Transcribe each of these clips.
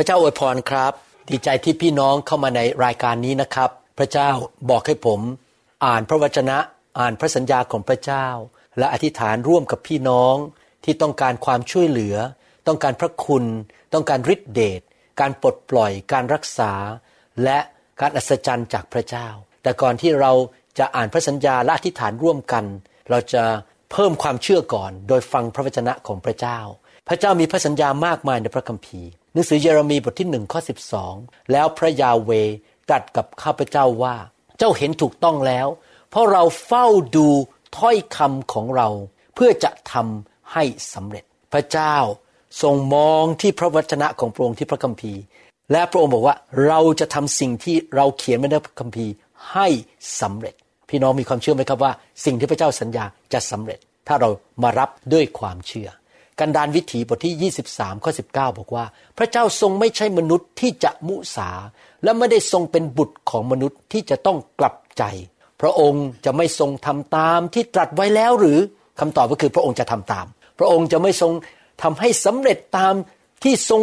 พระเจ้าอวยพรครับ ดีใจที่พี่น้องเข้ามาในรายการนี้นะครับ พระเจ้าบอกให้ผม อ่านพระวจนะ อ่านพระสัญญาของพระเจ้า และอธิษฐานร่วมกับพี่น้องที่ต้องการความช่วยเหลือ ต้องการพระคุณ ต้องการฤทธิเดชการปลดปล่อยการรักษา และการอัศจรรย์จากพระเจ้า แต่ก่อนที่เราจะอ่านพระสัญญาและอธิษฐานร่วมกัน เราจะเพิ่มความเชื่อก่อน โดยฟังพระวจนะของพระเจ้า พระเจ้ามีพระสัญญามากมายในพระคัมภีร์ หนังสือเยเรมีบทที่หนึ่งข้อสิบสองแล้วพระยาเวตรัสกับข้าพเจ้าว่า เจ้าเห็นถูกต้องแล้ว เพราะเราเฝ้าดูถ้อยคำของเรา เพื่อจะทำให้สำเร็จ พระเจ้าทรงมองที่พระวจนะของพระองค์ที่พระคัมภีร์ และพระองค์บอกว่าเราจะทำสิ่งที่เราเขียนไว้ในพระคัมภีร์ให้สำเร็จ พี่น้องมีความเชื่อไหมครับว่า สิ่งที่พระเจ้าสัญญาจะสำเร็จ ถ้าเรามารับด้วยความเชื่อ กันดานวิถีบทที่ 23ข้อ19 บอกว่า พระเจ้าทรงไม่ใช่มนุษย์ที่จะมุสา และไม่ได้ทรงเป็นบุตรของมนุษย์ที่จะต้องกลับใจ พระองค์จะไม่ทรงทำตามที่ตรัสไว้แล้วหรือคำตอบก็คือพระองค์จะทำตาม พระองค์จะไม่ทรงทำให้สำเร็จตามที่ทรง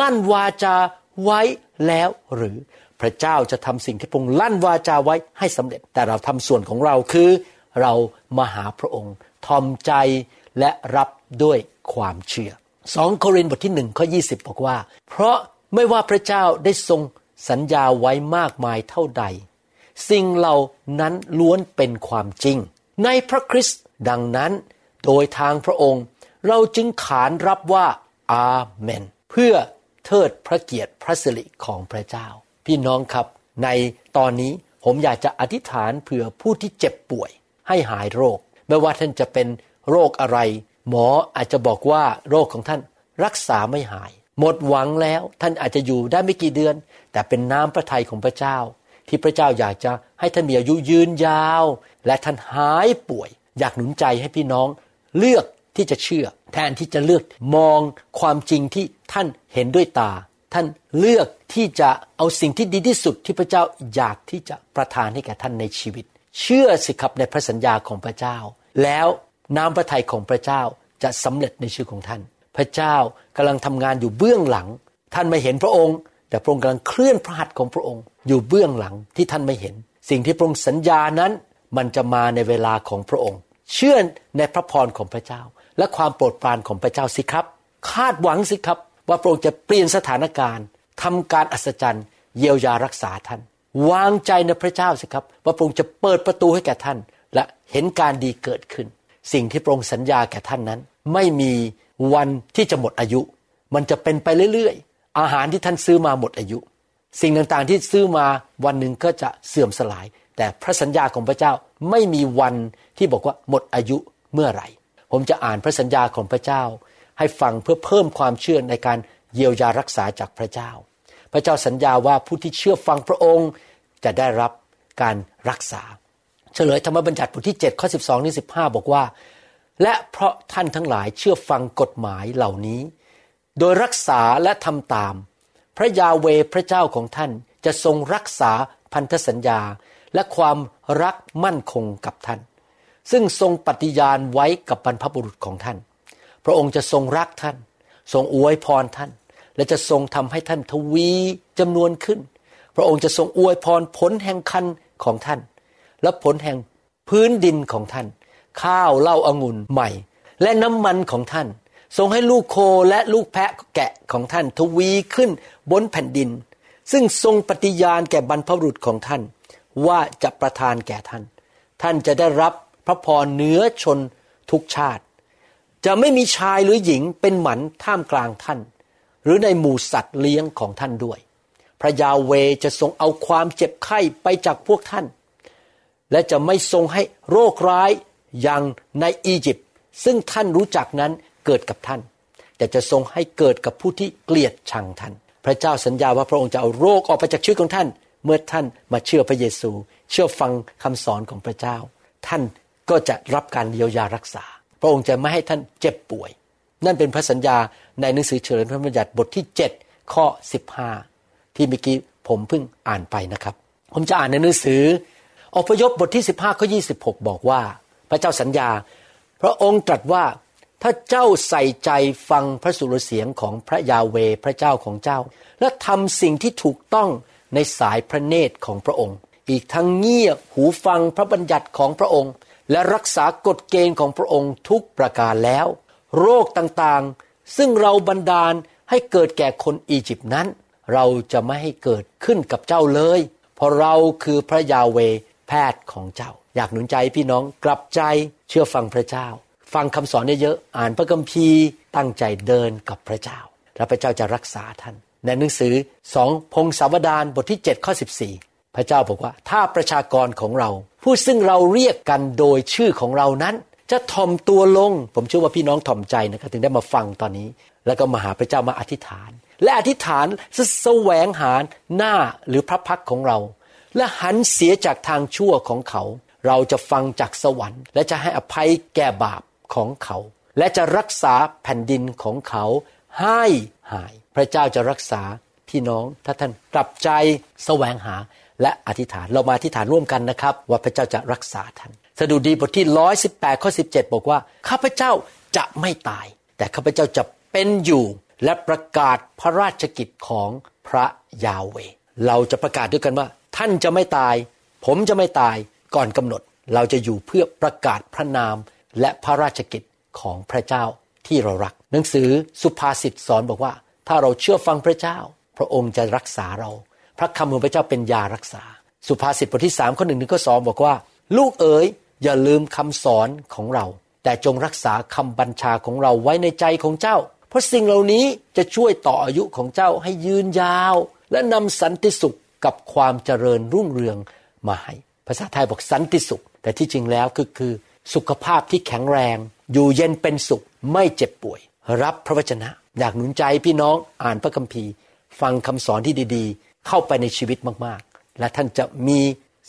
ลั่นวาจาไว้แล้วหรือพระเจ้าจะทำสิ่งที่พระองค์ลั่นวาจาไว้ให้สำเร็จ แต่เราทำส่วนของเราคือเรามาหาพระองค์ทอมใจและรับ ด้วยความเชื่อสองโครินธ์บทที่หนึ่งข้อยีบอกว่า เพราะไม่ว่าพระเจ้าได้ทรงสัญญาไว้มากมายเท่าใด สิ่งเหล่านั้นล้วนเป็นความจริง ในพระคริสต์ดังนั้น โดยทางพระองค์ เราจึงขานรับว่าอาเมน เพื่อเทิดพระเกียรติพระสิริของพระเจ้า พี่น้องครับในตอนนี้ผมอยากจะอธิษฐานเผื่อผู้ที่เจ็บป่วย ให้หายโรค ไม่ว่าท่านจะเป็นโรคอะไร หมออาจจะบอกว่าโรคของท่านรักษาไม่หาย หมดหวังแล้วท่านอาจจะอยู่ได้ไม่กี่เดือน แต่เป็นน้ำพระทัยของพระเจ้า ที่พระเจ้าอยากจะให้ท่านมีอายุยืนยาว และท่านหายป่วย อยากหนุนใจให้พี่น้องเลือกที่จะเชื่อ แทนที่จะเลือกมองความจริงที่ท่านเห็นด้วยตา ท่านเลือกที่จะเอาสิ่งที่ดีที่สุดที่พระเจ้าอยากที่จะประทานให้แก่ท่านในชีวิต เชื่อสิครับในพระสัญญาของพระเจ้า แล้ว น้ำพระทัยของพระเจ้าจะสำเร็จในชีวิตของท่าน พระเจ้ากำลังทำงานอยู่เบื้องหลัง ท่านไม่เห็นพระองค์ แต่พระองค์กำลังเคลื่อนพระหัตถ์ของพระองค์ อยู่เบื้องหลังที่ท่านไม่เห็น สิ่งที่พระองค์สัญญานั้น มันจะมาในเวลาของพระองค์ เชื่อในพระพรของพระเจ้า และความโปรดปรานของพระเจ้าสิครับ คาดหวังสิครับ ว่าพระองค์จะเปลี่ยนสถานการณ์ทำการอัศจรรย์ เยียวยารักษาท่าน วางใจในพระเจ้าสิครับ ว่าพระองค์จะเปิดประตูให้แก่ท่าน และเห็นการดีเกิดขึ้น สิ่งที่พระองค์สัญญาแก่ท่านนั้น ไม่มีวันที่จะหมดอายุ มันจะเป็นไปเรื่อยๆ อาหารที่ท่านซื้อมาหมดอายุ สิ่งต่างๆที่ซื้อมาวันหนึ่งก็จะเสื่อมสลาย แต่พระสัญญาของพระเจ้าไม่มีวันที่บอกว่าหมดอายุเมื่อไหร่ ผมจะอ่านพระสัญญาของพระเจ้า ให้ฟังเพื่อเพิ่มความเชื่อในการเยียวยารักษาจากพระเจ้า พระเจ้าสัญญาว่าผู้ที่เชื่อฟังพระองค์จะได้รับการรักษา เฉลยธรรมบัญญัติบทที่7ข้อ12นี่15 บอกว่า และเพราะท่านทั้งหลายเชื่อฟังกฎหมายเหล่านี้ โดยรักษาและทำตาม พระยาเวพระเจ้าของท่านจะทรงรักษาพันธสัญญาและความรักมั่นคงกับท่าน ซึ่งทรงปฏิญาณไว้กับบรรพบุรุษของท่าน พระองค์จะทรงรักท่าน ทรงอวยพรท่าน และจะทรงทำให้ท่านทวีจำนวนขึ้น พระองค์จะทรงอวยพรผลแห่งคันของท่าน และผลแห่งพื้นดินของท่าน ข้าวเหล้าอางุ่นใหม่ และน้ำมันของท่าน ทรงให้ลูกโคและลูกแพะแกะของท่านทวีขึ้นบนแผ่นดิน ซึ่งทรงปฏิญาณแก่บรรพบุรุษของท่าน ว่าจะประทานแก่ท่าน ท่านจะได้รับพระพรเหนือชนทุกชาติ จะไม่มีชายหรือหญิงเป็นหมันท่ามกลางท่าน หรือในหมู่สัตว์เลี้ยงของท่านด้วย พระยาเวจะทรงเอาความเจ็บไข้ไปจากพวกท่าน และจะไม่ทรงให้โรคร้ายอย่างในอียิปต์ซึ่งท่านรู้จักนั้นเกิดกับท่าน แต่จะทรงให้เกิดกับผู้ที่เกลียดชังท่าน พระเจ้าสัญญาว่าพระองค์จะเอาโรคออกไปจากชีวิตของท่าน เมื่อท่านมาเชื่อพระเยซู เชื่อฟังคำสอนของพระเจ้า ท่านก็จะรับการเยียวยารักษา พระองค์จะไม่ให้ท่านเจ็บป่วย นั่นเป็นพระสัญญาในหนังสือเฉลิมพระบัญญัติบทที่ 7 ข้อ 15 ที่เมื่อกี้ผมเพิ่งอ่านไปนะครับ ผมจะอ่านในหนังสือ อพยพบทที่ 15 ข้อ 26 บอกว่า พระเจ้าสัญญา พระองค์ตรัสว่าถ้าเจ้าใส่ใจฟังพระสุรเสียงของพระยาเวพระเจ้าของเจ้า และทำสิ่งที่ถูกต้องในสายพระเนตรของพระองค์ อีกทั้งเงียหูฟังพระบัญญัติของพระองค์ และรักษากฎเกณฑ์ของพระองค์ทุกประการแล้ว โรคต่างๆ ซึ่งเราบันดาลให้เกิดแก่คนอียิปต์นั้น เราจะไม่ให้เกิดขึ้นกับเจ้าเลย เพราะเราคือพระยาเว แพทย์ของเจ้า อยากหนุนใจพี่น้องกลับใจเชื่อฟังพระเจ้า ฟังคำสอนเยอะๆอ่านพระคัมภีร์ตั้งใจเดินกับพระเจ้า และพระเจ้าจะรักษาท่าน ในหนังสือสองพงศาวดารบทที่7ข้อ14 พระเจ้าบอกว่าถ้าประชากรของเรา ผู้ซึ่งเราเรียกกันโดยชื่อของเรานั้น จะถ่อมตัวลง ผมเชื่อว่าพี่น้องถ่อมใจนะครับถึงได้มาฟังตอนนี้ แล้วก็มาหาพระเจ้ามาอธิษฐาน และอธิษฐานจะแสวงหาหน้าหรือพระพักของเรา และหันเสียจากทางชั่วของเขา เราจะฟังจากสวรรค์ และจะให้อภัยแก่บาปของเขา และจะรักษาแผ่นดินของเขาให้หาย พระเจ้าจะรักษาพี่น้องถ้าท่านกลับใจแสวงหาและอธิษฐานเรามาอธิษฐานร่วมกันนะครับ ว่าพระเจ้าจะรักษาท่านสดุดีบทที่ร้อยสิบแปดข้อสิบเจ็ดบอกว่า ข้าพเจ้าจะไม่ตาย แต่ข้าพเจ้าจะเป็นอยู่และประกาศพระราชกิจของพระยาเว เราจะประกาศด้วยกันว่า ท่านจะไม่ตาย ผมจะไม่ตายก่อนกำหนด เราจะอยู่เพื่อประกาศพระนามและพระราชกิจของพระเจ้าที่เรารัก หนังสือสุภาษิตสอนบอกว่า ถ้าเราเชื่อฟังพระเจ้า พระองค์จะรักษาเรา พระคำของพระเจ้าเป็นยารักษา สุภาษิตบทที่สามข้อหนึ่งถึงข้อสองบอกว่า ลูกเอ๋ยอย่าลืมคำสอนของเรา แต่จงรักษาคำบัญชาของเราไว้ในใจของเจ้า เพราะสิ่งเหล่านี้จะช่วยต่ออายุของเจ้าให้ยืนยาว และนำสันติสุข กับความเจริญรุ่งเรืองมาให้ ภาษาไทยบอกสันติสุข แต่ที่จริงแล้วคือคือสุขภาพที่แข็งแรง อยู่เย็นเป็นสุขไม่เจ็บป่วย รับพระวจนะ อยากหนุนใจพี่น้องอ่านพระคัมภีร์ ฟังคำสอนที่ดีๆ เข้าไปในชีวิตมากๆ และท่านจะมี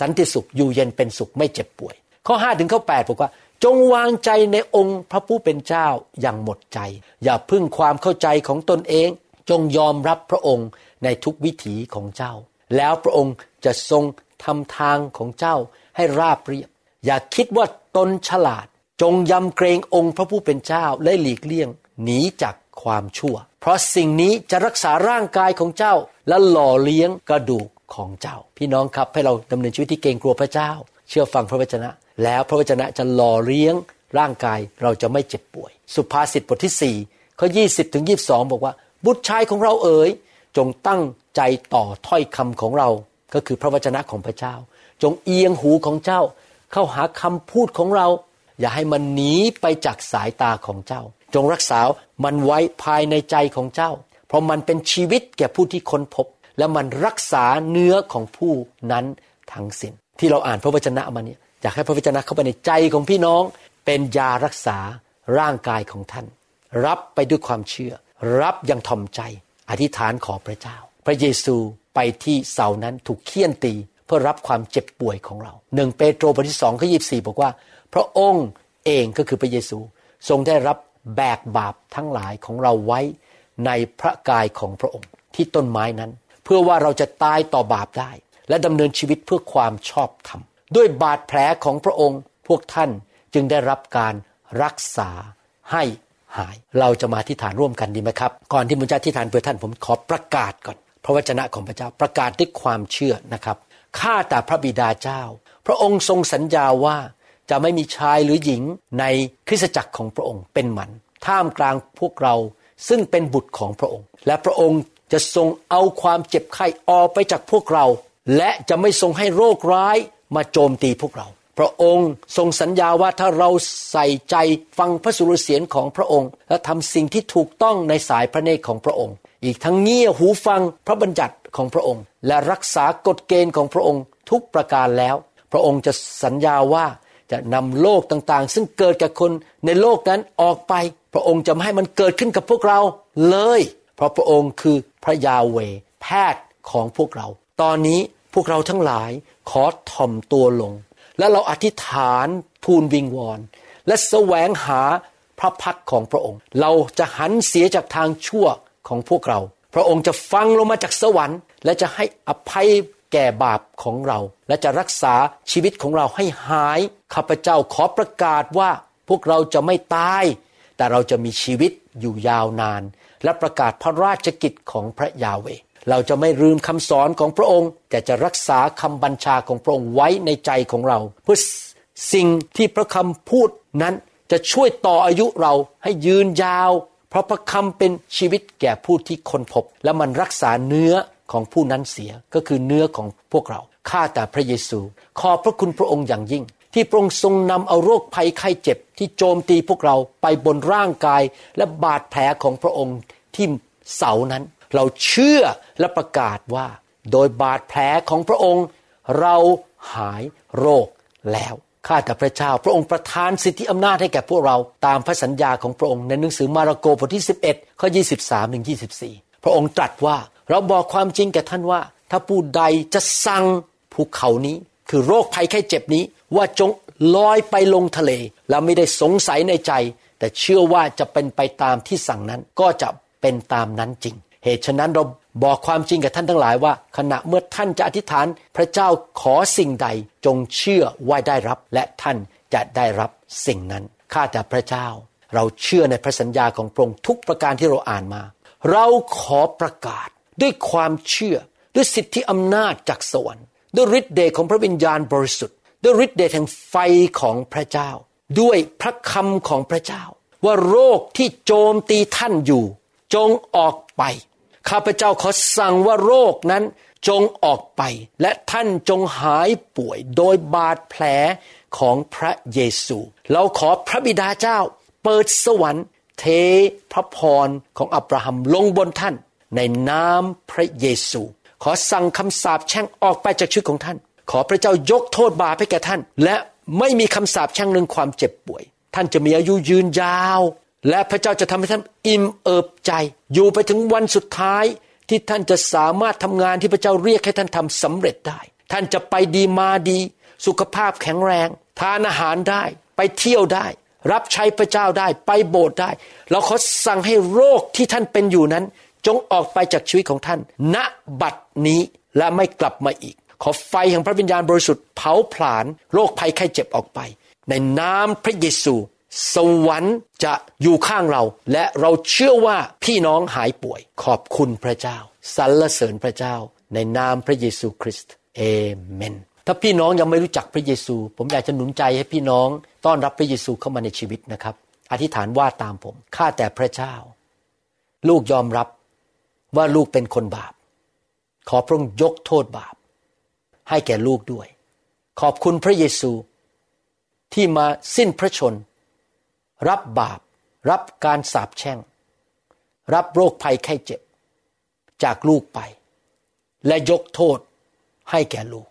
สันติสุขอยู่เย็นเป็นสุขไม่เจ็บป่วย ข้อ5ถึงข้อ8บอกว่าจงวางใจในองค์พระผู้เป็นเจ้าอย่างหมดใจ อย่าพึ่งความเข้าใจของตนเอง จงยอมรับพระองค์ในทุกวิถีของเจ้า แล้วพระองค์จะทรงทำทางของเจ้าให้ราบเรียบ อย่าคิดว่าตนฉลาด จงยำเกรงองค์พระผู้เป็นเจ้าและหลีกเลี่ยงหนีจากความชั่ว เพราะสิ่งนี้จะรักษาร่างกายของเจ้าและหล่อเลี้ยงกระดูกของเจ้า พี่น้องครับให้เราดำเนินชีวิตที่เกรงกลัวพระเจ้า เชื่อฟังพระวจนะ แล้วพระวจนะจะหล่อเลี้ยงร่างกายเราจะไม่เจ็บป่วย สุภาษิตบทที่4ข้อ20ถึง22 บอกว่า บุตรชายของเราเอ๋ย จงตั้งใจต่อถ้อยคำของเรา ก็คือพระวจนะของพระเจ้า จงเอียงหูของเจ้า เข้าหาคำพูดของเรา อย่าให้มันหนีไปจากสายตาของเจ้า จงรักษามันไว้ภายในใจของเจ้า เพราะมันเป็นชีวิตแก่ผู้ที่ค้นพบ และมันรักษาเนื้อของผู้นั้นทั้งสิ้น ที่เราอ่านพระวจนะมาเนี่ยอยากให้พระวจนะเข้าไปในใจของพี่น้อง เป็นยารักษาร่างกายของท่าน รับไปด้วยความเชื่อ รับอย่างถ่อมใจ อธิษฐานขอพระเจ้า พระเยซูไปที่เสานั้นถูกเคี่ยนตีเพื่อรับความเจ็บป่วยของเราหนึ่งเปโตรบทที่สองข้อยีบสี่บอกว่า พระองค์เองก็คือพระเยซูทรงได้รับแบกบาปทั้งหลายของเราไว้ในพระกายของพระองค์ ที่ต้นไม้นั้น เพื่อว่าเราจะตายต่อบาปได้ และดำเนินชีวิตเพื่อความชอบธรรม ด้วยบาดแผลของพระองค์ พวกท่านจึงได้รับการรักษาให้ หาย เราจะมาที่ฐานร่วมกันดีไหมครับ ก่อนที่ผมจะที่ฐานเพื่อท่านผมขอประกาศก่อน พระวจนะของพระเจ้าประกาศด้วยความเชื่อนะครับข้าแต่พระบิดาเจ้า พระองค์ทรงสัญญาว่าจะไม่มีชายหรือหญิงในคริสตจักรของพระองค์เป็นหมัน ท่ามกลางพวกเราซึ่งเป็นบุตรของพระองค์ และพระองค์จะทรงเอาความเจ็บไข้ออกไปจากพวกเรา และจะไม่ทรงให้โรคร้ายมาโจมตีพวกเรา พระองค์ทรงสัญญาว่าถ้าเราใส่ใจฟังพระสุรเสียงของพระองค์ และทำสิ่งที่ถูกต้องในสายพระเนตรของพระองค์ อีกทั้งเงี่ยหูฟังพระบัญญัติของพระองค์ และรักษากฎเกณฑ์ของพระองค์ทุกประการแล้ว พระองค์จะสัญญาว่าจะนำโลกต่างๆ ซึ่งเกิดกับคนในโลกนั้นออกไป พระองค์จะไม่ให้มันเกิดขึ้นกับพวกเราเลย เพราะพระองค์คือพระยาเวแพทย์ของพวกเรา ตอนนี้พวกเราทั้งหลายขอถ่อมตัวลง และเราอธิษฐานทูลวิงวอน และแสวงหาพระพักของพระองค์ เราจะหันเสียจากทางชั่วของพวกเรา พระองค์จะฟังลงมาจากสวรรค์ และจะให้อภัยแก่บาปของเรา และจะรักษาชีวิตของเราให้หาย ข้าพเจ้าขอประกาศว่าพวกเราจะไม่ตาย แต่เราจะมีชีวิตอยู่ยาวนาน และประกาศพระราชกิจของพระยาเว เราจะไม่ลืมคำสอนของพระองค์ แต่จะรักษาคำบัญชาของพระองค์ไว้ในใจของเรา เพื่อสิ่งที่พระคำพูดนั้นจะช่วยต่ออายุเราให้ยืนยาว เพราะพระคำเป็นชีวิตแก่ผู้ที่คนพบ และมันรักษาเนื้อของผู้นั้นเสียก็คือเนื้อของพวกเราข้าแต่พระเยซู ขอบพระคุณพระองค์อย่างยิ่ง ที่พระองค์ทรงนำเอาโรคภัยไข้เจ็บ ที่โจมตีพวกเราไปบนร่างกายและบาดแผลของพระองค์ที่เสานั้น เราเชื่อและประกาศว่า โดยบาดแผลของพระองค์ เราหายโรคแล้วข้าแต่พระเจ้า พระองค์ประทานสิทธิอำนาจให้แก่พวกเราตามพระสัญญาของพระองค์ในหนังสือมาระโกบทที่ 11ข้อ23ถึง24 พระองค์ตรัสว่าเราบอกความจริงแก่ท่านว่า ถ้าผู้ใดจะสั่งภูเขานี้ คือโรคภัยแค่เจ็บนี้ว่าจงลอยไปลงทะเล แล้วไม่ได้สงสัยในใจ แต่เชื่อว่าจะเป็นไปตามที่สั่งนั้นก็จะเป็นตามนั้นจริง เหตุฉะนั้นเราบอกความจริงกับท่านทั้งหลายว่า ขณะเมื่อท่านจะอธิษฐานพระเจ้าขอสิ่งใดจงเชื่อว่าได้รับและท่านจะได้รับสิ่งนั้นข้าแต่พระเจ้า เราเชื่อในพระสัญญาของพระองค์ทุกประการที่เราอ่านมา เราขอประกาศด้วยความเชื่อ ด้วยสิทธิอำนาจจากสวรรค์ด้วยฤทธิ์เดชของพระวิญญาณบริสุทธิ์ด้วยฤทธิ์เดชแห่งไฟของพระเจ้า ด้วยพระคำของพระเจ้า ว่าโรคที่โจมตีท่านอยู่ จงออกไป ข้าพเจ้าขอสั่งว่าโรคนั้นจงออกไป และท่านจงหายป่วยโดยบาดแผลของพระเยซู เราขอพระบิดาเจ้า เปิดสวรรค์ เทพระพรของอับราฮัมลงบนท่าน ในนามพระเยซู ขอสั่งคำสาปแช่งออกไปจากชีวิตของท่าน ขอพระเจ้ายกโทษบาปให้แก่ท่าน และไม่มีคำสาปแช่งเรื่องความเจ็บป่วย ท่านจะมีอายุยืนยาว และพระเจ้าจะทำให้ท่านอิ่มเอิบใจ อยู่ไปถึงวันสุดท้ายที่ท่านจะสามารถทำงานที่พระเจ้าเรียกให้ท่านทำสำเร็จได้ ท่านจะไปดีมาดี สุขภาพแข็งแรง ทานอาหารได้ ไปเที่ยวได้ รับใช้พระเจ้าได้ ไปโบสถ์ได้ เราขอสั่งให้โรคที่ท่านเป็นอยู่นั้น จงออกไปจากชีวิตของท่าน ณบัดนี้และไม่กลับมาอีก ขอไฟแห่งพระวิญญาณบริสุทธิ์เผาผลาญโรคภัยไข้เจ็บออกไป ในนามพระเยซู สวรรค์จะอยู่ข้างเรา และเราเชื่อว่าพี่น้องหายป่วย ขอบคุณพระเจ้าสรรเสริญพระเจ้า ในนามพระเยซูคริสต์เอเมนถ้าพี่น้องยังไม่รู้จักพระเยซู ผมอยากจะหนุนใจให้พี่น้อง ต้อนรับพระเยซูเข้ามาในชีวิตนะครับ อธิษฐานว่าตามผมข้าแต่พระเจ้า ลูกยอมรับว่าลูกเป็นคนบาป ขอพระองค์ยกโทษบาป ให้แก่ลูกด้วย ขอบคุณพระเยซู ที่มาสิ้นพระชน รับบาป รับการสาปแช่ง รับโรคภัยไข้เจ็บ จากลูกไป และยกโทษให้แก่ลูก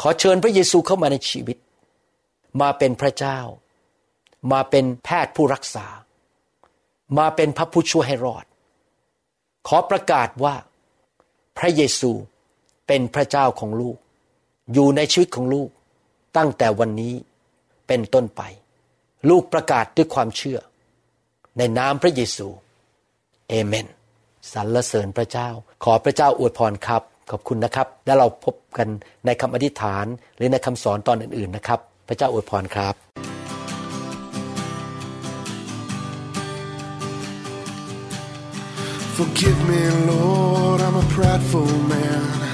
ขอเชิญพระเยซูเข้ามาในชีวิต มาเป็นพระเจ้า มาเป็นแพทย์ผู้รักษา มาเป็นพระผู้ช่วยให้รอด ขอประกาศว่า พระเยซูเป็นพระเจ้าของลูก อยู่ในชีวิตของลูกตั้งแต่วันนี้เป็นต้นไป ลูกประกาศด้วยความเชื่อ ในนามพระเยซูเอเมนสรรเสริญพระเจ้า ขอพระเจ้าอวยพรครับ ขอบคุณนะครับ แล้วเราพบกันในคำอธิษฐานหรือในคำสอนตอนอื่นๆนะครับ พระเจ้าอวยพรครับ Forgive me, Lord, I'm a prideful man.